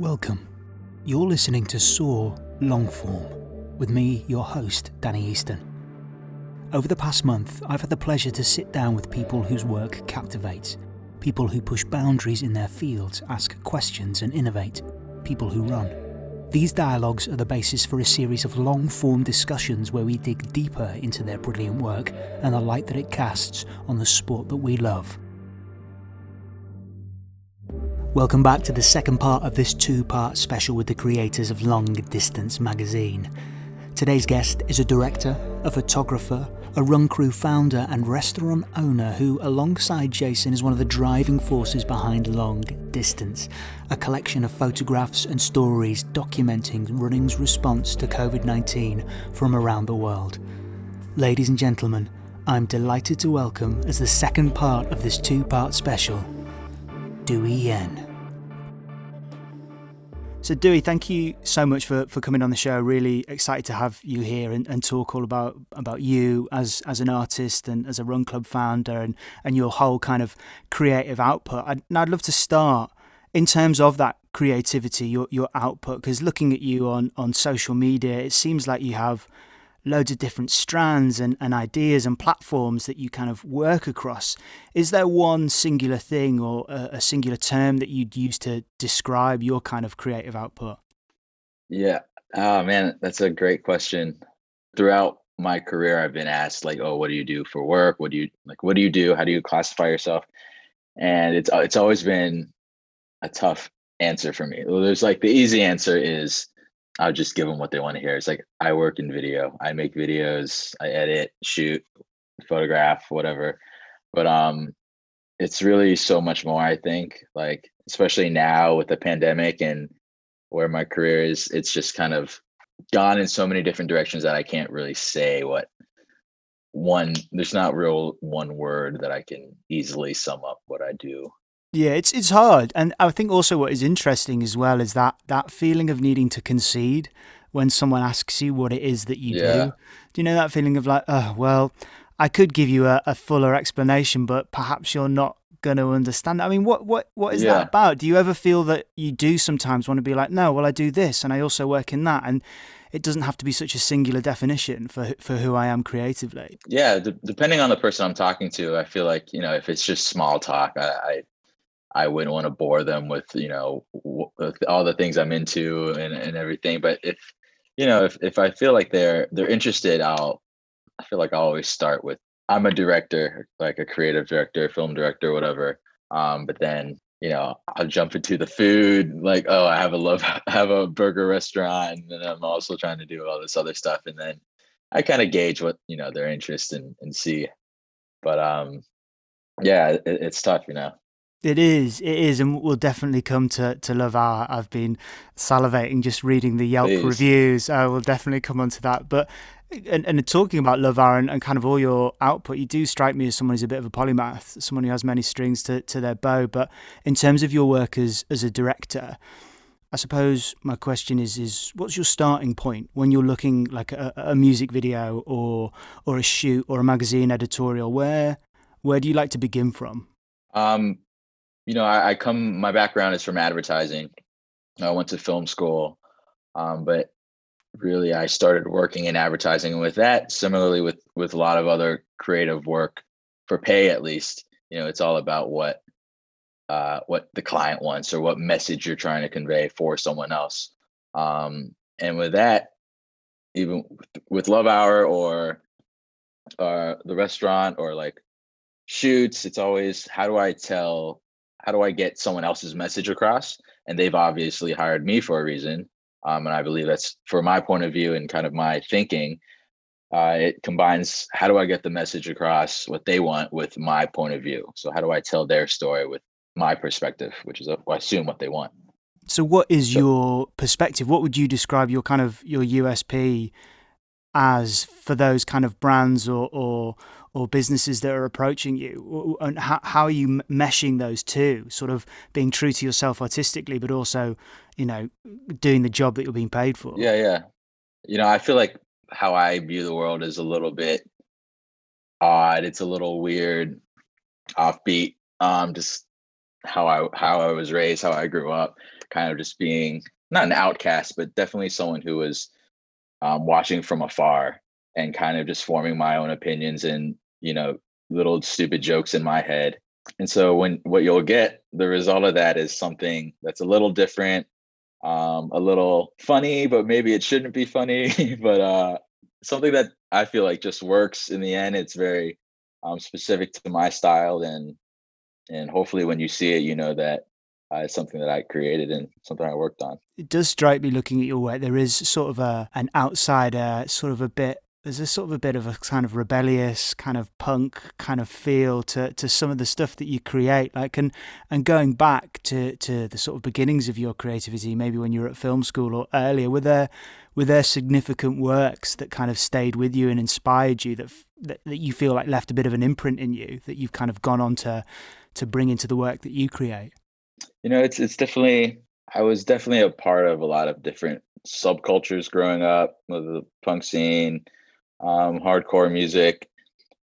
Welcome. You're listening to Soar Longform with me, your host, Danny Easton. Over the past month, I've had the pleasure to sit down with people whose work captivates, people who push boundaries in their fields, ask questions, and innovate, people who run. These dialogues are the basis for a series of long form discussions where we dig deeper into their brilliant work and the light that it casts on the sport that we love. Welcome back to the second part of this two part special with the creators of Long Distance magazine. Today's guest is a director, a photographer, a run crew founder, and restaurant owner who, alongside Jason, is one of the driving forces behind Long Distance, a collection of photographs and stories documenting running's response to COVID 19 from around the world. Ladies and gentlemen, I'm delighted to welcome, as the second part of this two part special, Dewey Yen. So, Dewey, thank you so much for, for coming on the show. Really excited to have you here and, and talk all about about you as as an artist and as a run club founder and, and your whole kind of creative output. I'd, I'd love to start in terms of that creativity, your your output, because looking at you on, on social media, it seems like you have loads of different strands and, and ideas and platforms that you kind of work across. Is there one singular thing or a, a singular term that you'd use to describe your kind of creative output? Yeah. Oh man, that's a great question. Throughout my career, I've been asked like, "Oh, what do you do for work? What do you like? What do you do? How do you classify yourself?" And it's uh, it's always been a tough answer for me. There's like the easy answer is I'll just give them what they want to hear. It's like I work in video. I make videos, I edit, shoot, photograph, whatever. But um it's really so much more, I think. Like especially now with the pandemic and where my career is, it's just kind of gone in so many different directions that I can't really say what one there's not real one word that I can easily sum up what I do. Yeah, it's it's hard, and I think also what is interesting as well is that that feeling of needing to concede when someone asks you what it is that you yeah. do. Do you know that feeling of like, oh well, I could give you a, a fuller explanation, but perhaps you're not going to understand. I mean, what what what is yeah. that about? Do you ever feel that you do sometimes want to be like, no, well, I do this, and I also work in that, and it doesn't have to be such a singular definition for for who I am creatively. Yeah, d- depending on the person I'm talking to, I feel like you know if it's just small talk, I, I I wouldn't want to bore them with you know all the things I'm into and, and everything. But if you know if, if I feel like they're they're interested, I'll I feel like I always start with I'm a director, like a creative director, film director, whatever. Um, but then you know I'll jump into the food, like oh I have a love I have a burger restaurant, and then I'm also trying to do all this other stuff, and then I kind of gauge what you know their interest and and see. But um, yeah, it, it's tough, you know. It is, it is, and we'll definitely come to, to Love Hour. I've been salivating just reading the Yelp Please. reviews. I will definitely come onto that. But and, and talking about Love Hour and, and, kind of all your output, you do strike me as someone who's a bit of a polymath, someone who has many strings to, to their bow. But in terms of your work as as a director, I suppose my question is is what's your starting point when you're looking like a, a music video or or a shoot or a magazine editorial? Where where do you like to begin from? Um, you know, I, I, come. My background is from advertising. I went to film school, um, but really, I started working in advertising. And with that, similarly with with a lot of other creative work, for pay at least, you know, it's all about what uh, what the client wants or what message you're trying to convey for someone else. Um, and with that, even with Love Hour or uh, the restaurant or like shoots, it's always how do I tell how do I get someone else's message across? And they've obviously hired me for a reason. Um, and I believe that's for my point of view and kind of my thinking. Uh, it combines how do I get the message across what they want with my point of view. So how do I tell their story with my perspective, which is uh, I assume what they want. So what is so, your perspective? What would you describe your kind of your USP as for those kind of brands or or or businesses that are approaching you? And how, how are you meshing those two sort of being true to yourself artistically but also you know doing the job that you're being paid for? Yeah yeah. You know i feel like how i view the world is a little bit odd. It's a little weird offbeat um just how I how I was raised, how I grew up, kind of just being not an outcast, but definitely someone who was um, watching from afar and kind of just forming my own opinions and you know little stupid jokes in my head. And so when what you'll get, the result of that is something that's a little different, um, a little funny, but maybe it shouldn't be funny, but uh, something that I feel like just works in the end. It's very um, specific to my style, and and hopefully when you see it, you know that uh, it's something that I created and something I worked on. It does strike me looking at your work. There is sort of a an outsider, sort of a bit. There's a sort of a bit of a kind of rebellious, kind of punk kind of feel to, to some of the stuff that you create. Like and and going back to, to the sort of beginnings of your creativity, maybe when you were at film school or earlier, were there were there significant works that kind of stayed with you and inspired you that that, that you feel like left a bit of an imprint in you that you've kind of gone on to to bring into the work that you create? You know, it's it's definitely I was definitely a part of a lot of different subcultures growing up with the punk scene, um, hardcore music.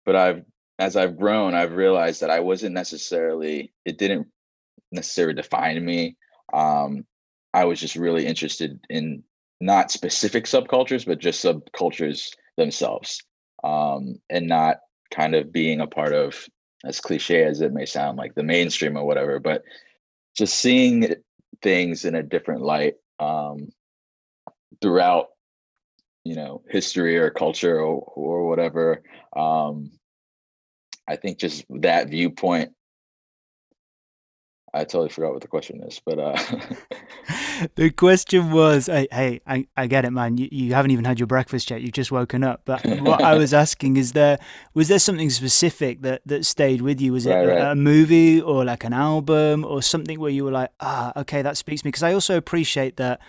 But I've as I've grown, I've realized that I wasn't necessarily it didn't necessarily define me. Um, I was just really interested in not specific subcultures, but just subcultures themselves, um, and not kind of being a part of as cliche as it may sound, like the mainstream or whatever, but just seeing things in a different light um, throughout, you know, history or culture or, or whatever. Um, I think just that viewpoint I totally forgot what the question is, but uh the question was, hey, hey I, I get it, man. You, you haven't even had your breakfast yet. You've just woken up. But what I was asking is there was there something specific that that stayed with you? Was it right, right. a movie or like an album or something where you were like, ah, okay, that speaks to me? Because I also appreciate that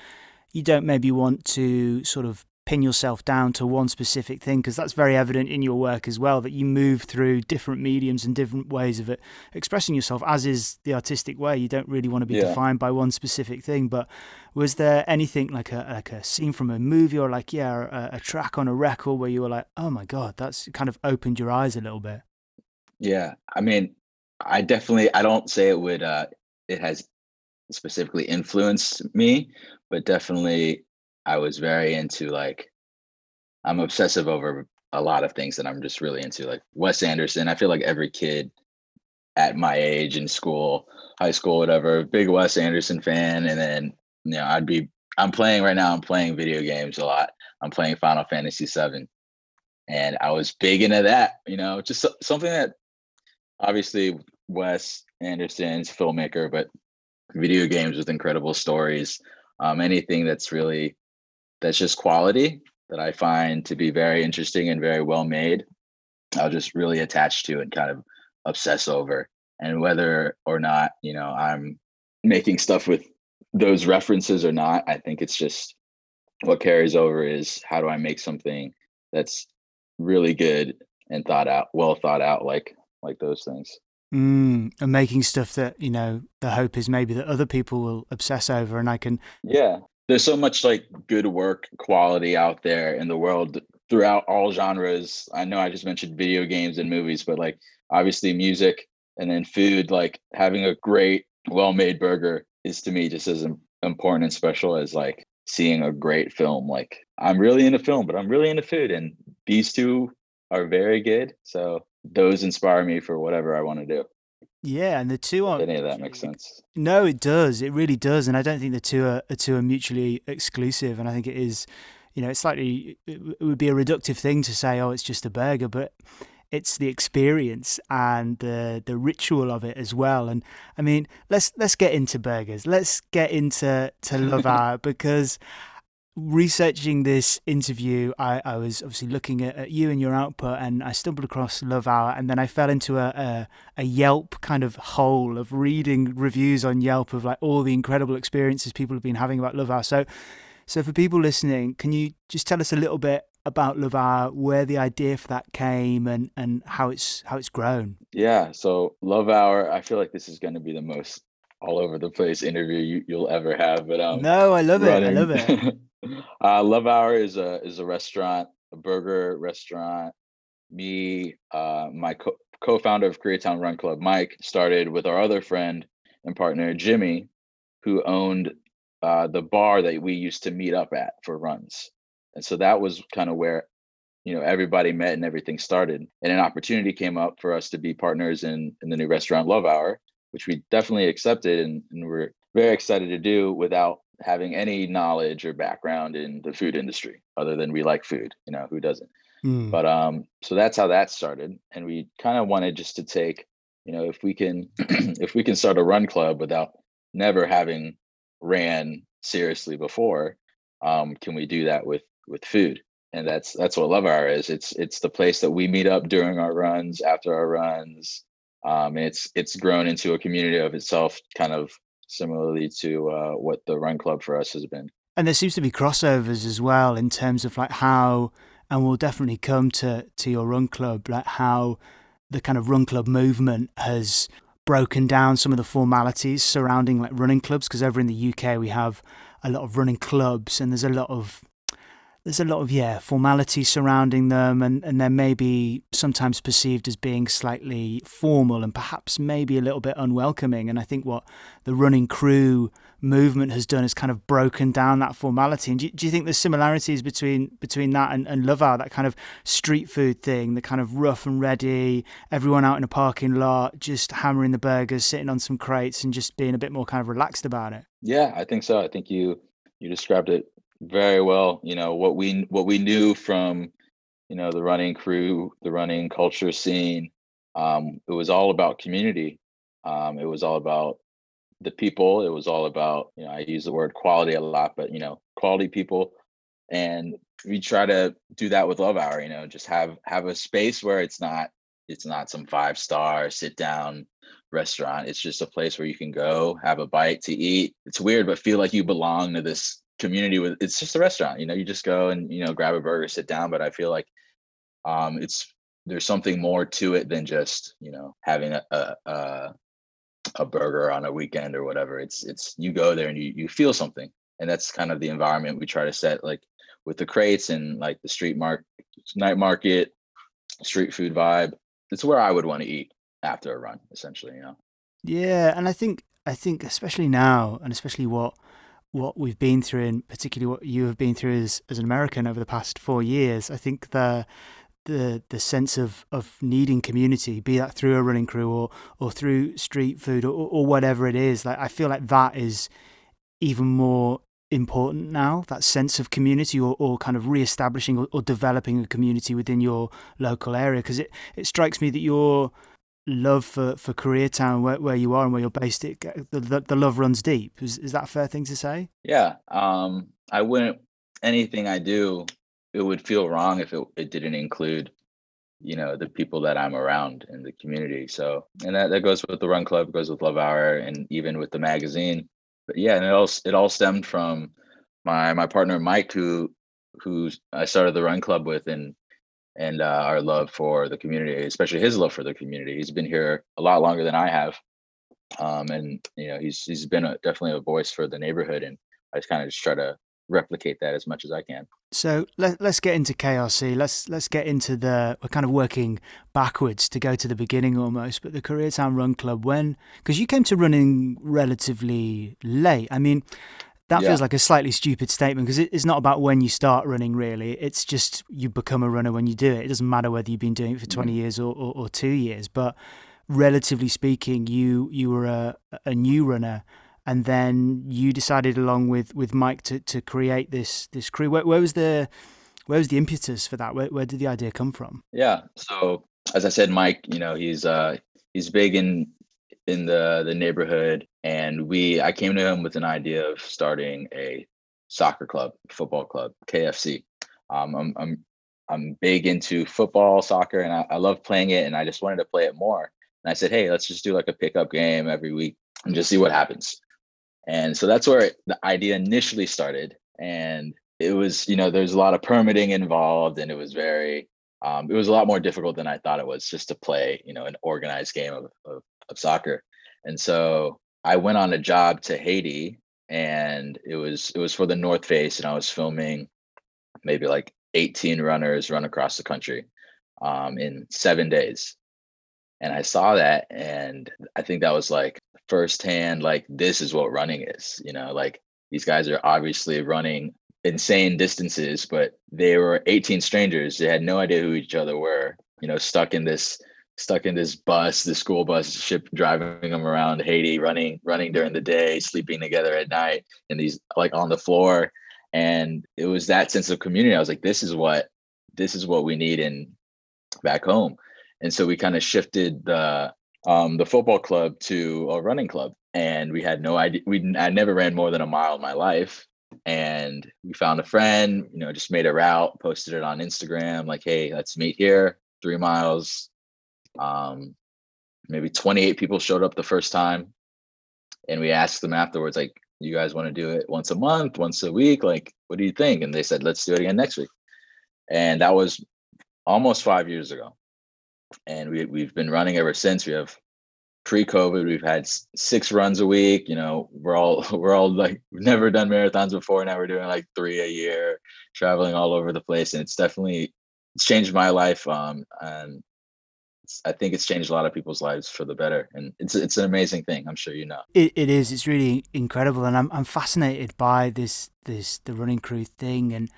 you don't maybe want to sort of pin yourself down to one specific thing because that's very evident in your work as well that you move through different mediums and different ways of it, expressing yourself as is the artistic way you don't really want to be yeah. defined by one specific thing but was there anything like a like a scene from a movie or like yeah a, a track on a record where you were like oh my god that's kind of opened your eyes a little bit yeah i mean i definitely i don't say it would uh it has specifically influenced me but definitely I was very into like I'm obsessive over a lot of things that I'm just really into, like Wes Anderson. I feel like every kid at my age in school, high school, whatever, big Wes Anderson fan. And then, you know, I'd be I'm playing right now, I'm playing video games a lot. I'm playing Final Fantasy Seven. And I was big into that, you know, just something that obviously Wes Anderson's filmmaker, but video games with incredible stories. Um, anything that's really that's just quality that I find to be very interesting and very well made. I'll just really attach to and kind of obsess over. And whether or not, you know, I'm making stuff with those references or not, I think it's just what carries over is how do I make something that's really good and thought out, well thought out, like like those things. Mm, and making stuff that you know the hope is maybe that other people will obsess over, and I can yeah there's so much like good work quality out there in the world throughout all genres. I know I just mentioned video games and movies, but like obviously music and then food, like having a great, well made burger is to me just as important and special as like seeing a great film. Like I'm really into film, but I'm really into food. And these two are very good. So those inspire me for whatever I want to do. Yeah, and the two aren't. Any of that makes sense? No, it does. It really does, and I don't think the two are the two are mutually exclusive. And I think it is, you know, it's slightly it would be a reductive thing to say, oh, it's just a burger, but it's the experience and the the ritual of it as well. And I mean, let's let's get into burgers. Let's get into to Love Hour because researching this interview, I, I was obviously looking at, at, you and your output, and I stumbled across Love Hour, and then I fell into a, a, a Yelp kind of hole of reading reviews on Yelp of like all the incredible experiences people have been having about Love Hour. So, so for people listening, can you just tell us a little bit about Love Hour, where the idea for that came, and and how it's how it's grown? Yeah, so Love Hour, I feel like this is going to be the most all over the place interview you, you'll ever have. But um, no, I love running, it. I love it. uh, Love Hour is a is a restaurant, a burger restaurant. Me, uh, my co- co-founder of Koreatown Run Club, Mike, started with our other friend and partner Jimmy, who owned uh, the bar that we used to meet up at for runs. And so that was kind of where you know everybody met and everything started and an opportunity came up for us to be partners in in the new restaurant love hour which we definitely accepted and, and we're very excited to do without having any knowledge or background in the food industry other than we like food you know who doesn't? Mm. but um so that's how that started and we kind of wanted just to take you know if we can if we can start a run club without never having ran seriously before um can we do that with with food? And that's that's what love hour is. It's it's the place that we meet up during our runs after our runs um it's it's grown into a community of itself kind of similarly to uh, what the run club for us has been. And there seems to be crossovers as well in terms of like how, and we'll definitely come to to your run club, like how the kind of run club movement has broken down some of the formalities surrounding like running clubs because over in the UK we have a lot of running clubs and there's a lot of there's a lot of yeah formality surrounding them and, and they're maybe sometimes perceived as being slightly formal and perhaps maybe a little bit unwelcoming. And i think what the running crew movement has done is kind of broken down that formality. And do you, do you think there's similarities between between that and, and love hour that kind of street food thing the kind of rough and ready everyone out in a parking lot just hammering the burgers sitting on some crates and just being a bit more kind of relaxed about it? Yeah i think so. I think you you described it very well. You know what we what we knew from you know the running crew, the running culture scene. Um, it was all about community. Um, it was all about the people. It was all about you know I use the word quality a lot, but you know quality people, and we try to do that with Love Hour. You know, just have have a space where it's not it's not some five star sit down restaurant. It's just a place where you can go have a bite to eat. It's weird, but feel like you belong to this community with it's just a restaurant you know you just go and you know grab a burger sit down but i feel like um it's there's something more to it than just you know having a a, a, burger on a weekend or whatever. It's it's you go there and you you feel something and that's kind of the environment we try to set like with the crates and like the street market night market street food vibe. It's where i would want to eat after a run essentially you know? Yeah and i think i think especially now and especially what what we've been through, and particularly what you have been through as, as an American over the past four years, I think the the the sense of, of needing community, be that through a running crew or or through street food or, or whatever it is, like I feel like that is even more important now that sense of community or, or kind of re-establishing or, or developing a community within your local area. Because it, it strikes me that you're love for, for Koreatown, where, where you are and where you're based, it, the, the, love runs deep. Is, is that a fair thing to say? Yeah. Um, I wouldn't, anything I do, it would feel wrong if it, it didn't include, you know, the people that I'm around in the community. So, and that, that goes with the Run Club, goes with Love Hour, and even with the magazine. But yeah, and it all, it all stemmed from my, my partner, Mike, who, who I started the Run Club with in and uh, our love for the community, especially his love for the community. He's been here a lot longer than I have, um, and you know he's he's been a, definitely a voice for the neighborhood, and I just kind of just try to replicate that as much as I can. So let, let's get into KRC. Let's let's get into the we're kind of working backwards to go to the beginning almost. But the Koreatown Run Club, when because you came to running relatively late. I mean, that yeah. feels like a slightly stupid statement because it's not about when you start running, really. It's just you become a runner when you do it. It doesn't matter whether you've been doing it for 20 mm. years or, or, or, two years. But relatively speaking, you you were a, a new runner. And then you decided, along with, with Mike, to, to create this this crew. Where, where was the where was the impetus for that? Where, where did the idea come from? Yeah. So as I said, Mike, you know, he's uh, he's big in in the the neighborhood and we i came to him with an idea of starting a soccer club football club kfc um, I'm, I'm i'm big into football soccer and I, I love playing it and i just wanted to play it more. And i said hey let's just do like a pickup game every week and just see what happens. And so that's where the idea initially started and it was you know there's a lot of permitting involved and it was very um, it was a lot more difficult than i thought it was just to play you know an organized game of, of of soccer. And so I went on a job to Haiti and it was it was for the North Face and I was filming maybe like 18 runners run across the country um, in seven days. And I saw that and I think that was like firsthand, like this is what running is, you know, like these guys are obviously running insane distances, but they were 18 strangers. They had no idea who each other were, you know, stuck in this stuck in this bus, the school bus ship driving them around Haiti, running, running during the day, sleeping together at night, and these like on the floor. And it was that sense of community. I was like, this is what this is what we need in back home. And so we kind of shifted the um, the football club to a running club, and we had no idea. We I never ran more than a mile in my life, and we found a friend. You know, just made a route, posted it on Instagram, like, "Hey, let's meet here, three miles." Um, maybe 28 people showed up the first time, and we asked them afterwards, like, "You guys want to do it once a month, once a week? Like, what do you think?" And they said, "Let's do it again next week." And that was almost five years ago and we we've been running ever since. We have pre-COVID, we've had six runs a week. You know, we're all we're all like we've never done marathons before. Now we're doing like three a year, traveling all over the place, and it's definitely it's changed my life. Um, and I think it's changed a lot of people's lives for the better, and it's it's an amazing thing. I'm sure you know. It it is. It's really incredible, and I'm I'm fascinated by this this the running crew thing and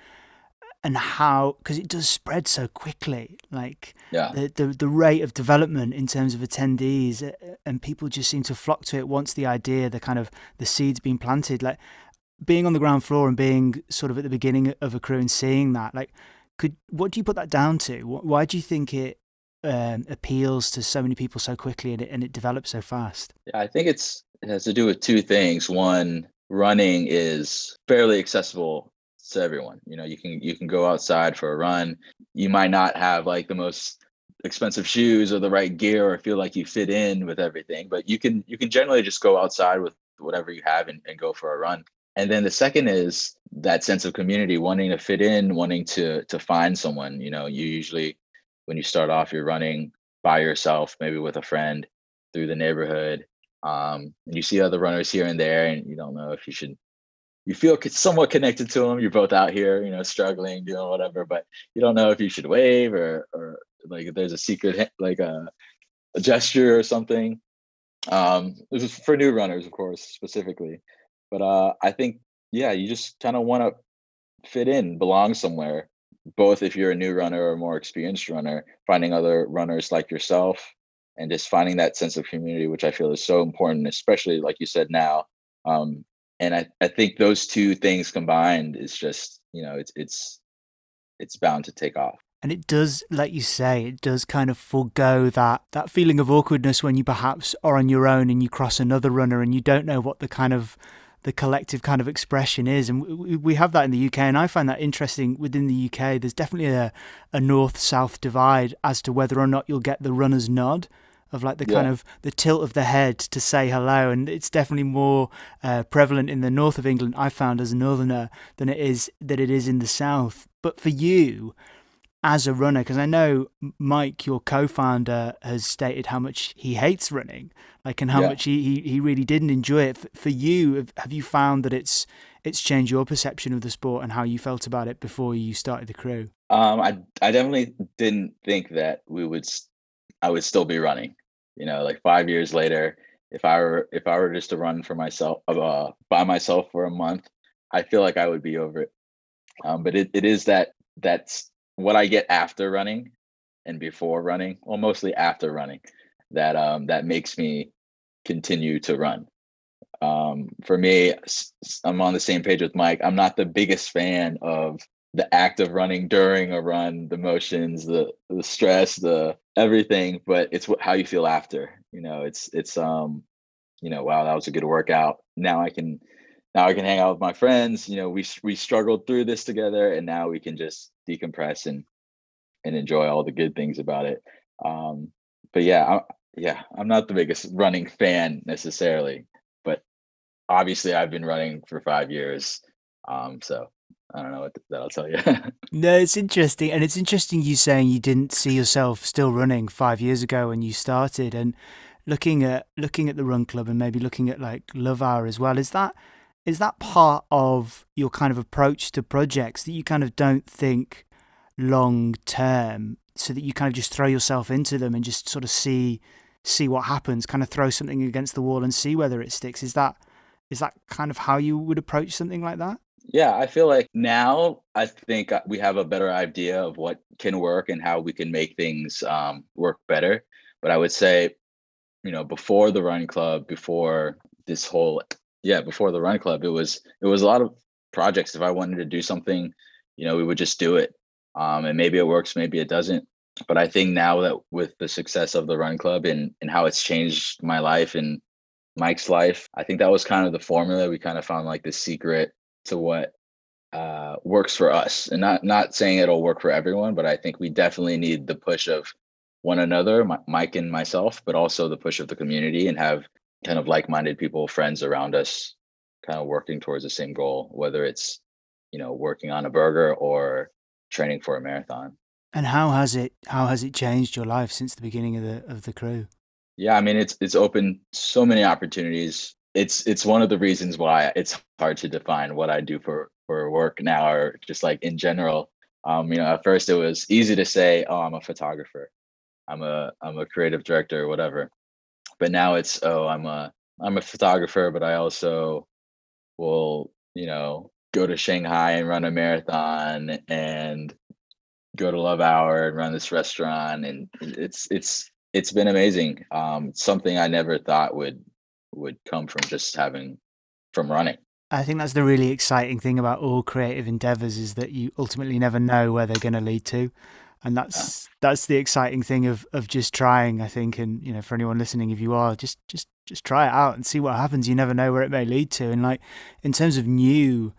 and how because it does spread so quickly like yeah. the, the the rate of development in terms of attendees and people just seem to flock to it once the idea the kind of the seeds being planted like being on the ground floor and being sort of at the beginning of a crew and seeing that like could what do you put that down to why do you think it um, appeals to so many people so quickly and it, and it develops so fast yeah i think it's it has to do with two things one running is fairly accessible to everyone. You know, you can you can go outside for a run. You might not have like the most expensive shoes or the right gear or feel like you fit in with everything, but you can you can generally just go outside with whatever you have and, and go for a run. And then the second is that sense of community, wanting to fit in, wanting to to find someone. You know, you usually when you start off, you're running by yourself, maybe with a friend through the neighborhood. Um, and you see other runners here and there, and you don't know if you should you feel somewhat connected to them. You're both out here, you know, struggling, doing whatever, but you don't know if you should wave or or like if there's a secret like a, a gesture or something. Um, this is for new runners, of course, specifically. But uh, I think yeah, you just kind of want to fit in, belong somewhere. Both if you're a new runner or a more experienced runner, finding other runners like yourself, and just finding that sense of community, which I feel is so important, especially like you said now, um, and I, I think those two things combined is just you know it's it's it's bound to take off. And it does like you say it does kind of forego that that feeling of awkwardness when you perhaps are on your own and you cross another runner and you don't know what the kind of the collective kind of expression is. And we, have that in the UK and I find that interesting within the UK there's definitely a, a north south divide as to whether or not you'll get the runner's nod of like the yeah. kind of the tilt of the head to say hello. And it's definitely more uh, prevalent in the north of England I found as a northerner than it is that it is in the south. But for you as a runner because I know Mike your co-founder has stated how much he hates running like and how yeah. much he, he, he really didn't enjoy it for, for you have you found that it's it's changed your perception of the sport and how you felt about it before you started the crew um I I definitely didn't think that we would I would still be running. You know, like five years later, if I were if I were just to run for myself uh, by myself for a month, I feel like I would be over it. Um, but it, it is that that's what I get after running and before running, well, mostly after running, that um, that makes me continue to run. Um, for me, I'm on the same page with Mike. I'm not the biggest fan of the act of running during a run, the motions, the the stress, the everything, but it's how you feel after. You know, it's it's um, you know, wow, that was a good workout. Now I can now I can hang out with my friends. You know, we we struggled through this together, and now we can just decompress and and enjoy all the good things about it. Um, but yeah, I, yeah, I'm not the biggest running fan necessarily, but obviously I've been running for five years. Um, so I don't know what that'll tell you. no, it's interesting, and it's interesting you saying you didn't see yourself still running five years ago when you started, and looking at looking at the Run Club and maybe looking at like Love Hour as well. Is that is that part of your kind of approach to projects that you kind of don't think long term so that you kind of just throw yourself into them and just sort of see see what happens, kind of throw something against the wall and see whether it sticks. Is that is that kind of how you would approach something like that? Yeah, I feel like now I think uh, we have a better idea of what can work and how we can make things um, work better. But I would say, you know, before the run club, before this whole, yeah, before the run club, it was it was a lot of projects. If I wanted to do something, you know, we would just do it, um, and maybe it works, maybe it doesn't. But I think now that with the success of the run club and and how it's changed my life and Mike's life, I think that was kind of the formula. We kind of found like the secret to what uh, works for us and not not saying it'll work for everyone but i think we definitely need the push of one another mike and myself but also the push of the community and have kind of like-minded people friends around us kind of working towards the same goal whether it's you know working on a burger or training for a marathon. And how has it how has it changed your life since the beginning of the of the crew? Yeah i mean it's it's opened so many opportunities. It's it's one of the reasons why it's hard to define what I do for for work now or just like in general. Um, you know, at first it was easy to say, "Oh, I'm a photographer, I'm a I'm a creative director, or whatever," but now it's, "Oh, I'm a I'm a photographer, but I also will, you know, go to Shanghai and run a marathon and go to Love Hour and run this restaurant, and it's it's it's been amazing. Um, something I never thought would would come from just having from running. I think that's the really exciting thing about all creative endeavors is that you ultimately never know where they're going to lead to. And that's that's the exciting thing of of just trying, I think, and you know, for anyone listening, if you are, just just just try it out and see what happens. You never know where it may lead to. And like in terms of new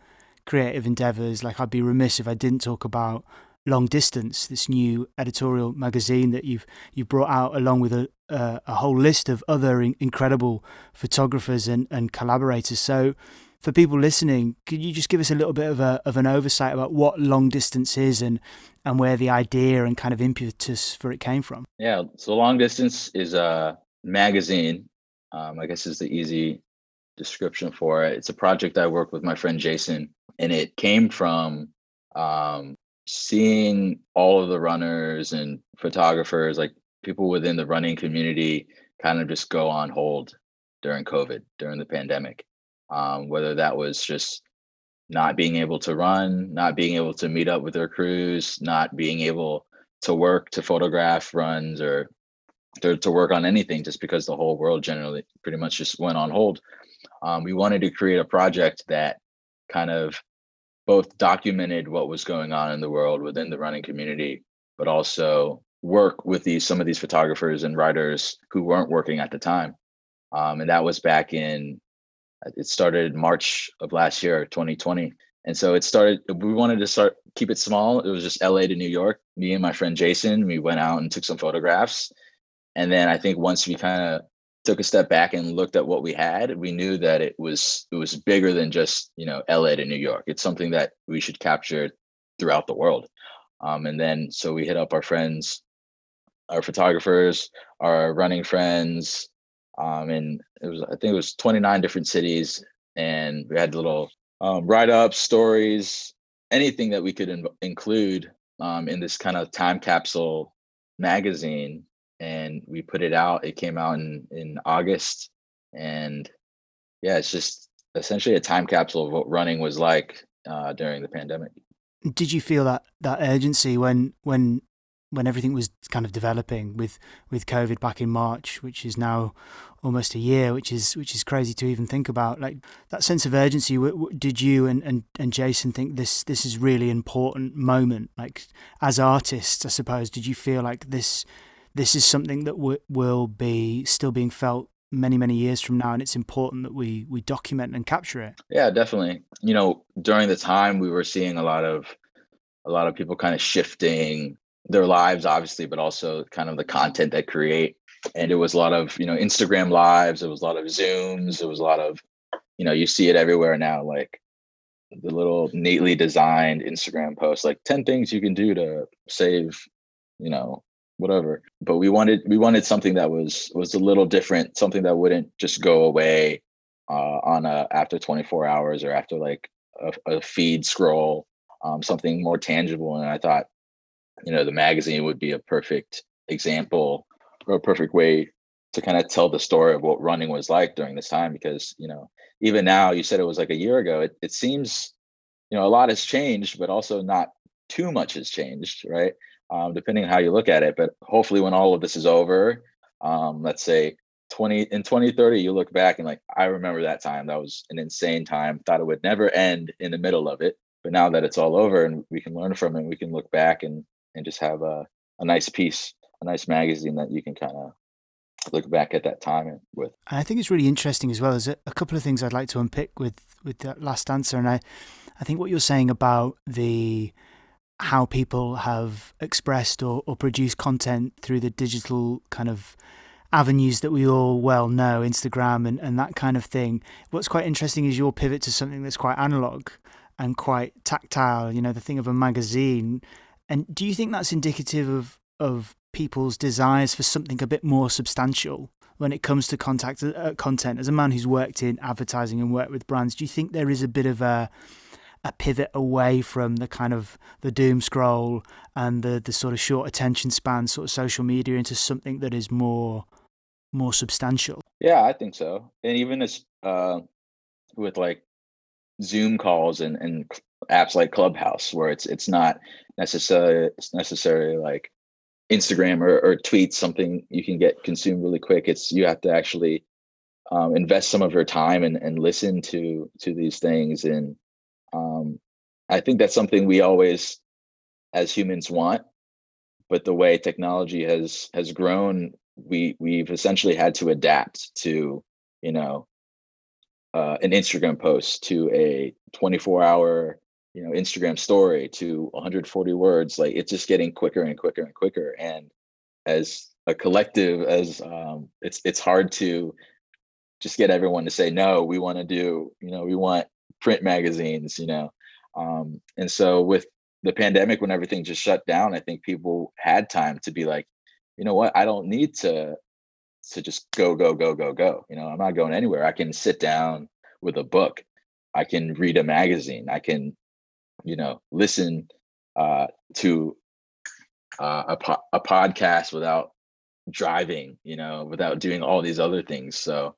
creative endeavors, like I'd be remiss if I didn't talk about Long Distance, this new editorial magazine that you've you've brought out along with a a, a whole list of other in, incredible photographers and, and collaborators. So, for people listening, could you just give us a little bit of a of an oversight about what Long Distance is and and where the idea and kind of impetus for it came from? Yeah, so Long Distance is a magazine. Um, I guess is the easy description for it. It's a project I worked with my friend Jason, and it came from um, seeing all of the runners and photographers, like people within the running community, kind of just go on hold during COVID, during the pandemic. Um, whether that was just not being able to run, not being able to meet up with their crews, not being able to work to photograph runs or to, to work on anything just because the whole world generally pretty much just went on hold. Um, we wanted to create a project that kind of both documented what was going on in the world within the running community, but also work with these some of these photographers and writers who weren't working at the time. Um, and that was back in it started March of last year, 2020. And so it started, we wanted to start keep it small. It was just LA to New York. Me and my friend Jason, we went out and took some photographs. And then I think once we kind of took a step back and looked at what we had, we knew that it was it was bigger than just you know LA to New York. It's something that we should capture throughout the world. Um, and then so we hit up our friends, our photographers, our running friends, um, and it was I think it was 29 different cities, and we had little um, write ups, stories, anything that we could in- include um, in this kind of time capsule magazine and we put it out. It came out in in August, and yeah, it's just essentially a time capsule of what running was like uh, during the pandemic. Did you feel that that urgency when when when everything was kind of developing with with COVID back in March, which is now almost a year, which is which is crazy to even think about. Like that sense of urgency. Did you and, and, and Jason think this this is really important moment? Like as artists, I suppose. Did you feel like this this is something that w- will be still being felt many many years from now and it's important that we we document and capture it yeah definitely you know during the time we were seeing a lot of a lot of people kind of shifting their lives obviously but also kind of the content they create. And it was a lot of you know instagram lives it was a lot of zooms it was a lot of you know you see it everywhere now like the little neatly designed instagram posts like 10 things you can do to save you know whatever. But we wanted we wanted something that was was a little different something that wouldn't just go away uh, on a after 24 hours or after like a, a feed scroll um, something more tangible. And i thought you know the magazine would be a perfect example or a perfect way to kind of tell the story of what running was like during this time because you know even now you said it was like a year ago it, it seems you know a lot has changed but also not too much has changed right? Um, depending on how you look at it but hopefully when all of this is over um, let's say 20 in 2030 you look back and like i remember that time. That was an insane time. Thought it would never end in the middle of it but now that it's all over and we can learn from it we can look back and and just have a, a nice piece a nice magazine that you can kind of look back at that time with. I think it's really interesting as well. There's a, a couple of things I'd like to unpick with with that last answer, and I, I think what you're saying about the how people have expressed or, or produced content through the digital kind of avenues that we all well know, Instagram and, and that kind of thing. What's quite interesting is your pivot to something that's quite analog and quite tactile, you know, the thing of a magazine. And do you think that's indicative of, of people's desires for something a bit more substantial when it comes to contact uh, content. As a man who's worked in advertising and worked with brands, do you think there is a bit of a a pivot away from the kind of the doom scroll and the the sort of short attention span sort of social media into something that is more more substantial? Yeah, I think so. And even as uh, with like Zoom calls and, and apps like Clubhouse, where it's it's not necessarily it's necessarily like Instagram or, or tweets something you can get consumed really quick. It's you have to actually um, invest some of your time and, and listen to to these things. And um, I think that's something we always, as humans, want. But the way technology has has grown, we we've essentially had to adapt to you know uh, an Instagram post to a 24 hour you know instagram story to 140 words like it's just getting quicker and quicker and quicker. And as a collective as um, it's it's hard to just get everyone to say no we want to do you know we want print magazines you know? Um, and so with the pandemic when everything just shut down i think people had time to be like you know what? I don't need to to just go go go go go. You know i'm not going anywhere. I can sit down with a book. I can read a magazine. I can you know listen uh, to uh, a, po- a podcast without driving you know without doing all these other things. So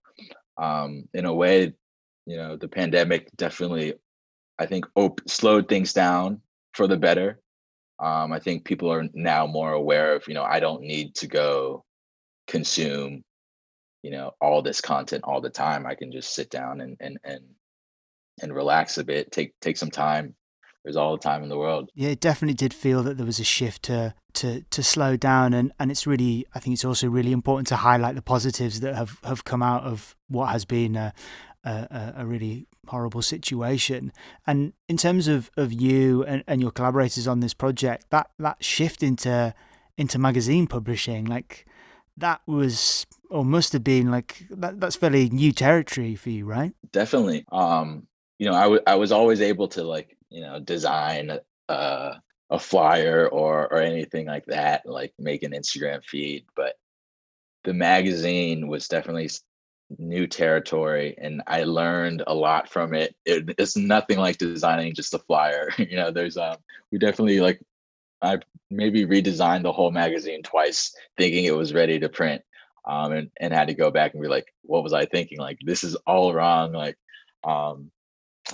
um in a way you know the pandemic definitely i think op- slowed things down for the better. Um i think people are now more aware of you know i don't need to go consume you know all this content all the time. I can just sit down and and and and relax a bit take take some time there's all the time in the world. Yeah, it definitely did feel that there was a shift to to to slow down, and and it's really I think it's also really important to highlight the positives that have have come out of what has been a a, a really horrible situation. And in terms of of you and, and your collaborators on this project, that that shift into into magazine publishing, like that was or must have been like that, that's fairly new territory for you, right? Definitely. Um, you know, I, w- I was always able to like you know design a, a flyer or or anything like that like make an instagram feed but the magazine was definitely new territory and i learned a lot from it. it it's nothing like designing just a flyer you know there's um we definitely like i maybe redesigned the whole magazine twice thinking it was ready to print um and, and had to go back and be like what was i thinking like this is all wrong like um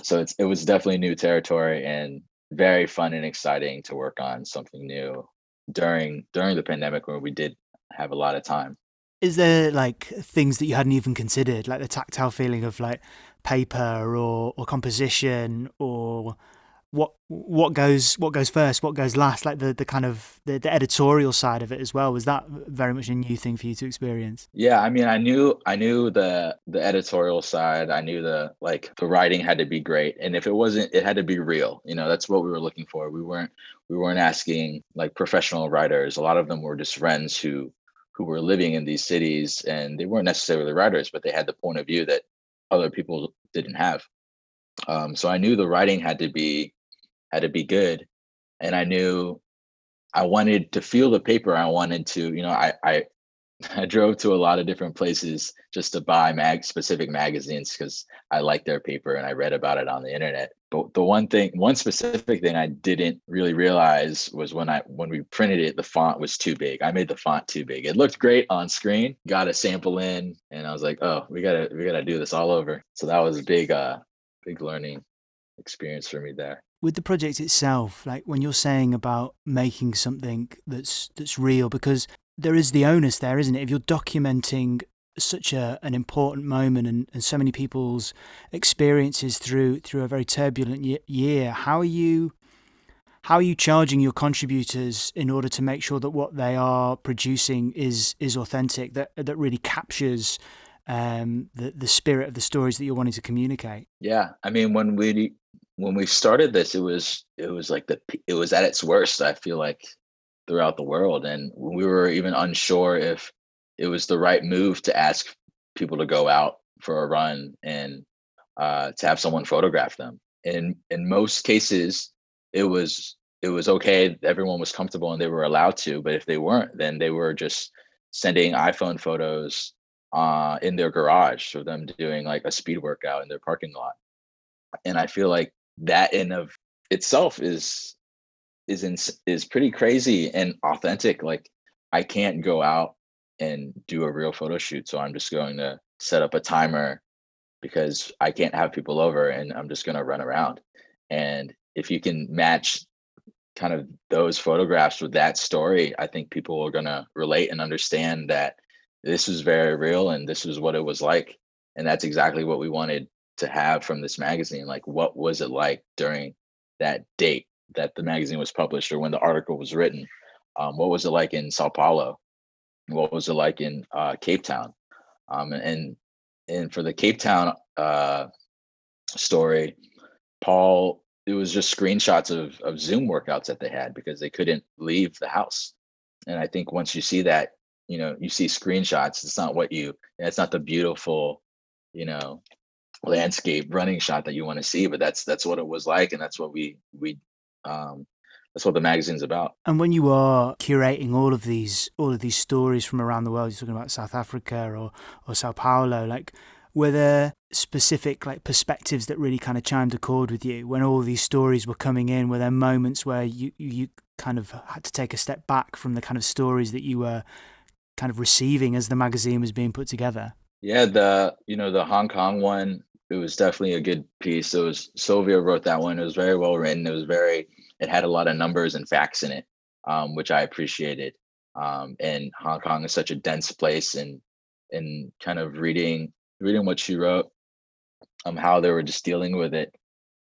so it's it was definitely new territory and very fun and exciting to work on something new during during the pandemic where we did have a lot of time. Is there like things that you hadn't even considered like the tactile feeling of like paper or or composition or what what goes what goes first, what goes last, like the the kind of the, the editorial side of it as well. Was that very much a new thing for you to experience? Yeah, I mean, I knew I knew the the editorial side. I knew the like the writing had to be great, and if it wasn't, it had to be real. You know, that's what we were looking for. We weren't we weren't asking like professional writers. A lot of them were just friends who who were living in these cities, and they weren't necessarily writers, but they had the point of view that other people didn't have. Um, so I knew the writing had to be had to be good. And I knew I wanted to feel the paper. I wanted to, you know, I I I drove to a lot of different places just to buy mag specific magazines because I like their paper and I read about it on the internet. But the one thing, one specific thing I didn't really realize was when I when we printed it, the font was too big. I made the font too big. It looked great on screen. Got a sample in, and I was like, oh, we gotta we gotta do this all over. So that was a big uh big learning experience for me there with the project itself like when you're saying about making something that's that's real because there is the onus there, isn't it? If you're documenting such a, an important moment and, and so many people's experiences through through a very turbulent year, how are you how are you charging your contributors in order to make sure that what they are producing is is authentic, that that really captures um, the the spirit of the stories that you're wanting to communicate? Yeah, I mean, when we when we started this, it was it was like the it was at its worst. I feel like throughout the world. And we were even unsure if it was the right move to ask people to go out for a run and uh, to have someone photograph them. In in most cases, it was it was okay. Everyone was comfortable and they were allowed to. But if they weren't, then they were just sending iPhone photos uh, in their garage of them doing like a speed workout in their parking lot. And I feel like that in of itself is is in, is pretty crazy and authentic. Like I can't go out and do a real photo shoot, so I'm just going to set up a timer because I can't have people over, and I'm just going to run around. And if you can match kind of those photographs with that story, I think people are going to relate and understand that this is very real and this is what it was like. And that's exactly what we wanted to have from this magazine. Like, what was it like during that date? that the magazine was published or when the article was written. Um, what was it like in Sao Paulo? What was it like in uh, Cape Town? Um, and and for the Cape Town uh, story, Paul, it was just screenshots of of Zoom workouts that they had because they couldn't leave the house. And I think once you see that, you know, you see screenshots. It's not what you. It's not the beautiful, you know, landscape running shot that you want to see, but that's that's what it was like, and that's what we we um, that's what the magazine's about. And when you are curating all of these all of these stories from around the world, you're talking about South Africa or or Sao Paulo, like were there specific like perspectives that really kind of chimed a chord with you when all these stories were coming in? Were there moments where you you kind of had to take a step back from the kind of stories that you were kind of receiving as the magazine was being put together? Yeah, the you know the Hong Kong one it was definitely a good piece. It was Sylvia wrote that one. It was very well written. It was very it had a lot of numbers and facts in it, um, which I appreciated. Um, and Hong Kong is such a dense place, and and kind of reading reading what she wrote, um, how they were just dealing with it,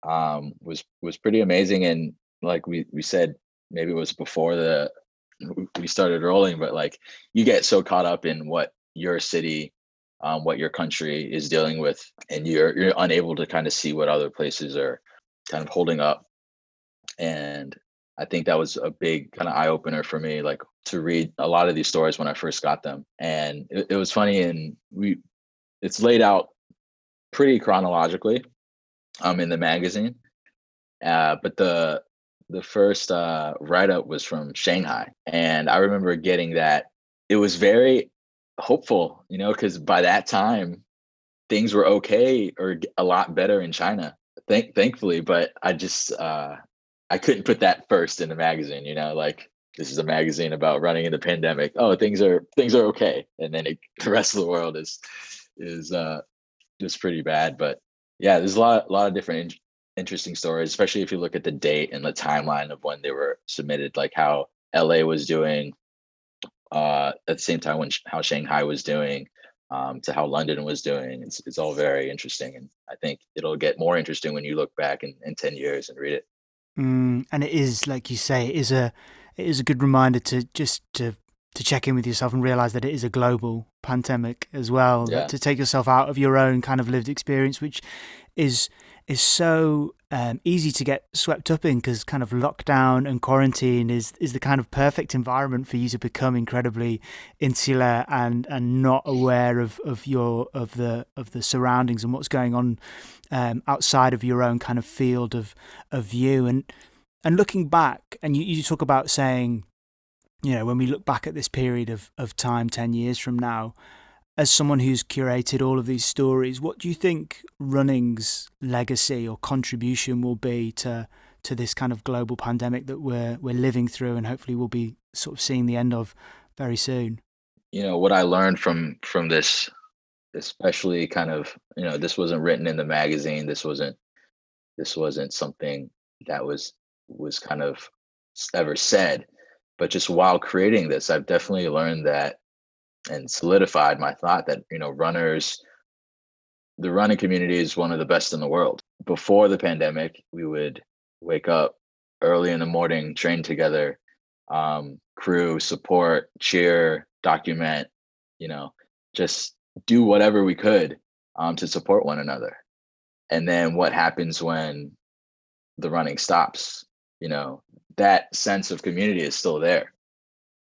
um, was was pretty amazing. And like we we said, maybe it was before the we started rolling, but like you get so caught up in what your city um, what your country is dealing with, and you're you're unable to kind of see what other places are kind of holding up. And I think that was a big kind of eye opener for me, like to read a lot of these stories when I first got them. And it, it was funny, and we it's laid out pretty chronologically um in the magazine. Uh, but the the first uh, write up was from Shanghai, and I remember getting that. It was very hopeful, you know, because by that time things were okay or a lot better in China. Thank thankfully, but I just uh I couldn't put that first in the magazine, you know, like this is a magazine about running in the pandemic. Oh, things are things are okay. And then it, the rest of the world is is uh is pretty bad. But yeah, there's a lot a lot of different in- interesting stories, especially if you look at the date and the timeline of when they were submitted, like how LA was doing uh, at the same time when how Shanghai was doing um, to how London was doing. It's, it's all very interesting. And I think it'll get more interesting when you look back in, in 10 years and read it. Mm, and it is, like you say, it is a, it is a good reminder to just to, to check in with yourself and realize that it is a global pandemic as well. Yeah. To take yourself out of your own kind of lived experience, which is, is so um, easy to get swept up in because kind of lockdown and quarantine is is the kind of perfect environment for you to become incredibly insular and and not aware of of your of the of the surroundings and what's going on um, outside of your own kind of field of of view. And and looking back and you, you talk about saying you know, when we look back at this period of, of time 10 years from now, as someone who's curated all of these stories, what do you think running's legacy or contribution will be to to this kind of global pandemic that we're we're living through and hopefully we'll be sort of seeing the end of very soon? You know, what I learned from from this especially kind of, you know, this wasn't written in the magazine, this wasn't this wasn't something that was was kind of ever said but just while creating this i've definitely learned that and solidified my thought that you know runners the running community is one of the best in the world. Before the pandemic we would wake up early in the morning train together um, crew support cheer document you know just do whatever we could um, to support one another. And then what happens when the running stops? You know that sense of community is still there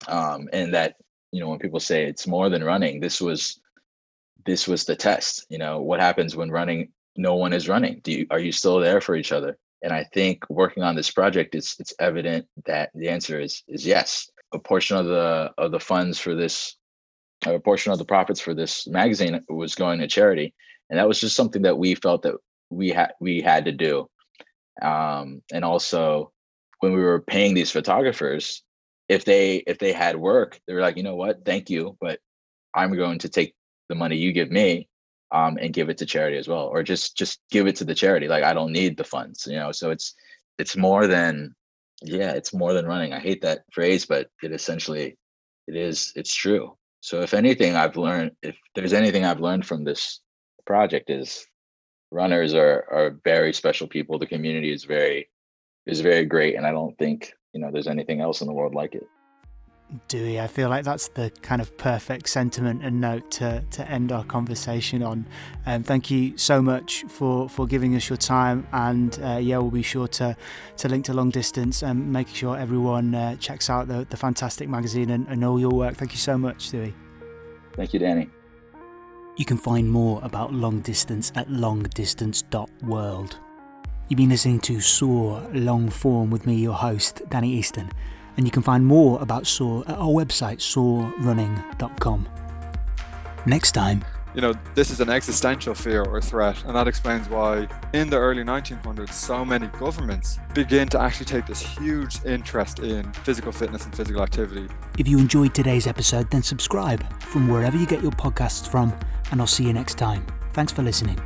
um, and that you know when people say it's more than running this was this was the test you know what happens when running no one is running? Do you are you still there for each other? And i think working on this project it's it's evident that the answer is is yes. A portion of the of the funds for this a portion of the profits for this magazine was going to charity. And that was just something that we felt that we had we had to do. Um, and also when we were paying these photographers if they if they had work they were like you know what thank you but i'm going to take the money you give me um, and give it to charity as well or just just give it to the charity like i don't need the funds you know so it's it's more than yeah it's more than running i hate that phrase but it essentially it is it's true so if anything i've learned if there's anything i've learned from this project is runners are are very special people. The community is very is very great, and I don't think you know there's anything else in the world like it. Dewey, I feel like that's the kind of perfect sentiment and note to, to end our conversation on. Um, thank you so much for, for giving us your time, and uh, yeah, we'll be sure to, to link to Long Distance and make sure everyone uh, checks out the, the fantastic magazine and, and all your work. Thank you so much, Dewey. Thank you, Danny. You can find more about long distance at longdistance.world. You've been listening to Soar Long Form with me, your host, Danny Easton, and you can find more about Soar at our website, soarrunning.com. Next time, you know, this is an existential fear or threat, and that explains why in the early 1900s, so many governments begin to actually take this huge interest in physical fitness and physical activity. If you enjoyed today's episode, then subscribe from wherever you get your podcasts from, and I'll see you next time. Thanks for listening.